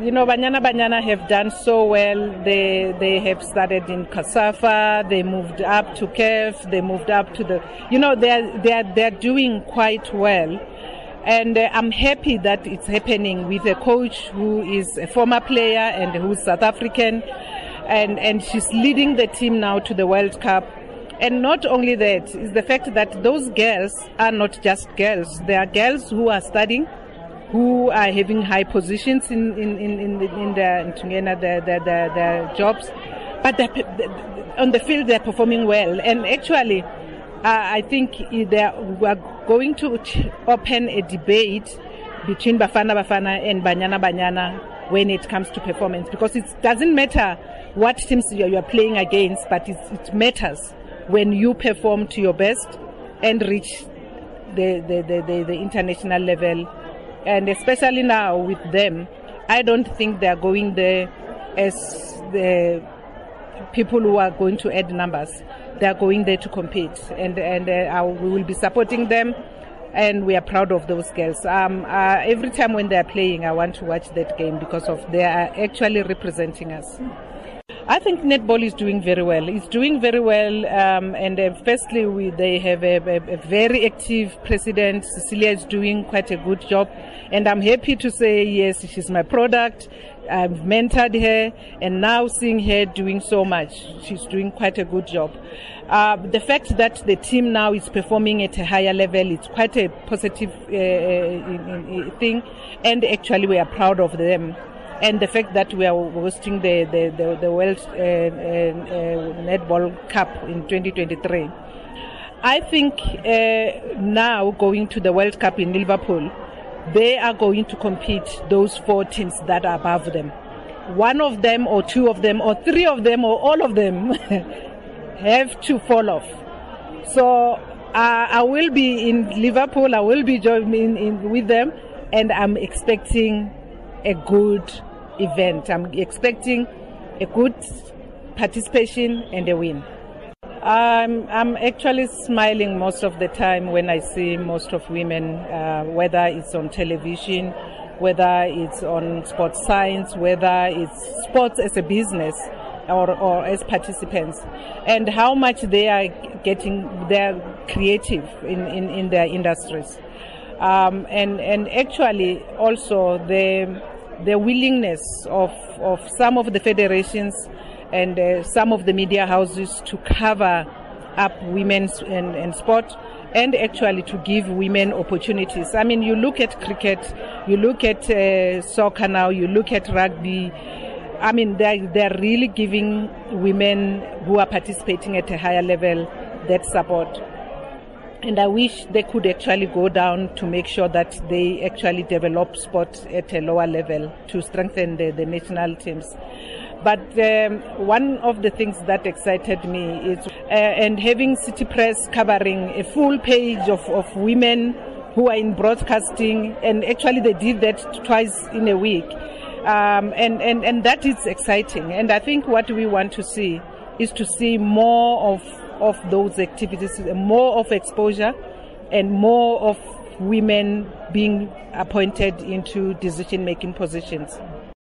you know, Banyana Banyana have done so well. They they have started in COSAFA. They moved up to CAF. They moved up to the, you know, they're they're they're doing quite well. And uh, I'm happy that it's happening with a coach who is a former player and who's South African, and and she's leading the team now to the World Cup. And not only that, is the fact that those girls are not just girls. They are girls who are studying who are having high positions in in in in, in their in their, their, their, their jobs, but on the field they're performing well. And actually, uh, I think we are going to open a debate between Bafana Bafana and Banyana Banyana when it comes to performance because it doesn't matter what teams you are playing against, but it matters when you perform to your best and reach the, the, the, the, the international level and especially now with them, I don't think they are going there as the people who are going to add numbers. They are going there to compete, and and uh, we will be supporting them, and we are proud of those girls. Um, uh, every time when they are playing, I want to watch that game because of they are actually representing us. I think netball is doing very well. It's doing very well, um, and uh, firstly, we, they have a, a, a, very active president. Cecilia is doing quite a good job, and I'm happy to say yes, she's my product. I've mentored her, and now seeing her doing so much, she's doing quite a good job. Uh, the fact that the team now is performing at a higher level, it's quite a positive uh, uh thing, and actually we are proud of them and the fact that we are hosting the, the, the, the World uh, uh, uh Netball Cup in 2023. I think uh, now going to the World Cup in Liverpool, they are going to compete those four teams that are above them. One of them, or two of them, or three of them, or all of them have to fall off. So uh, I will be in Liverpool. I will be joining in with them, and I'm expecting a good event. I'm expecting a good participation and a win. I'm, I'm actually smiling most of the time when I see most of women, uh, whether it's on television, whether it's on sports science, whether it's sports as a business or, or as participants, and how much they are getting, they're creative in, in, in their industries. Um, and, and actually also the the willingness of, of some of the federations and uh, some of the media houses to cover up women's and, and sport and actually to give women opportunities. I mean, you look at cricket, you look at uh, soccer now, you look at rugby. I mean, they're, they're really giving women who are participating at a higher level that support. And I wish they could actually go down to make sure that they actually develop sport at a lower level to strengthen the, the national teams. But um, one of the things that excited me is, uh, and having City Press covering a full page of, of women who are in broadcasting, and actually they did that twice in a week. Um, and, and, and that is exciting. And I think what we want to see is to see more of of those activities, more of exposure and more of women being appointed into decision making positions.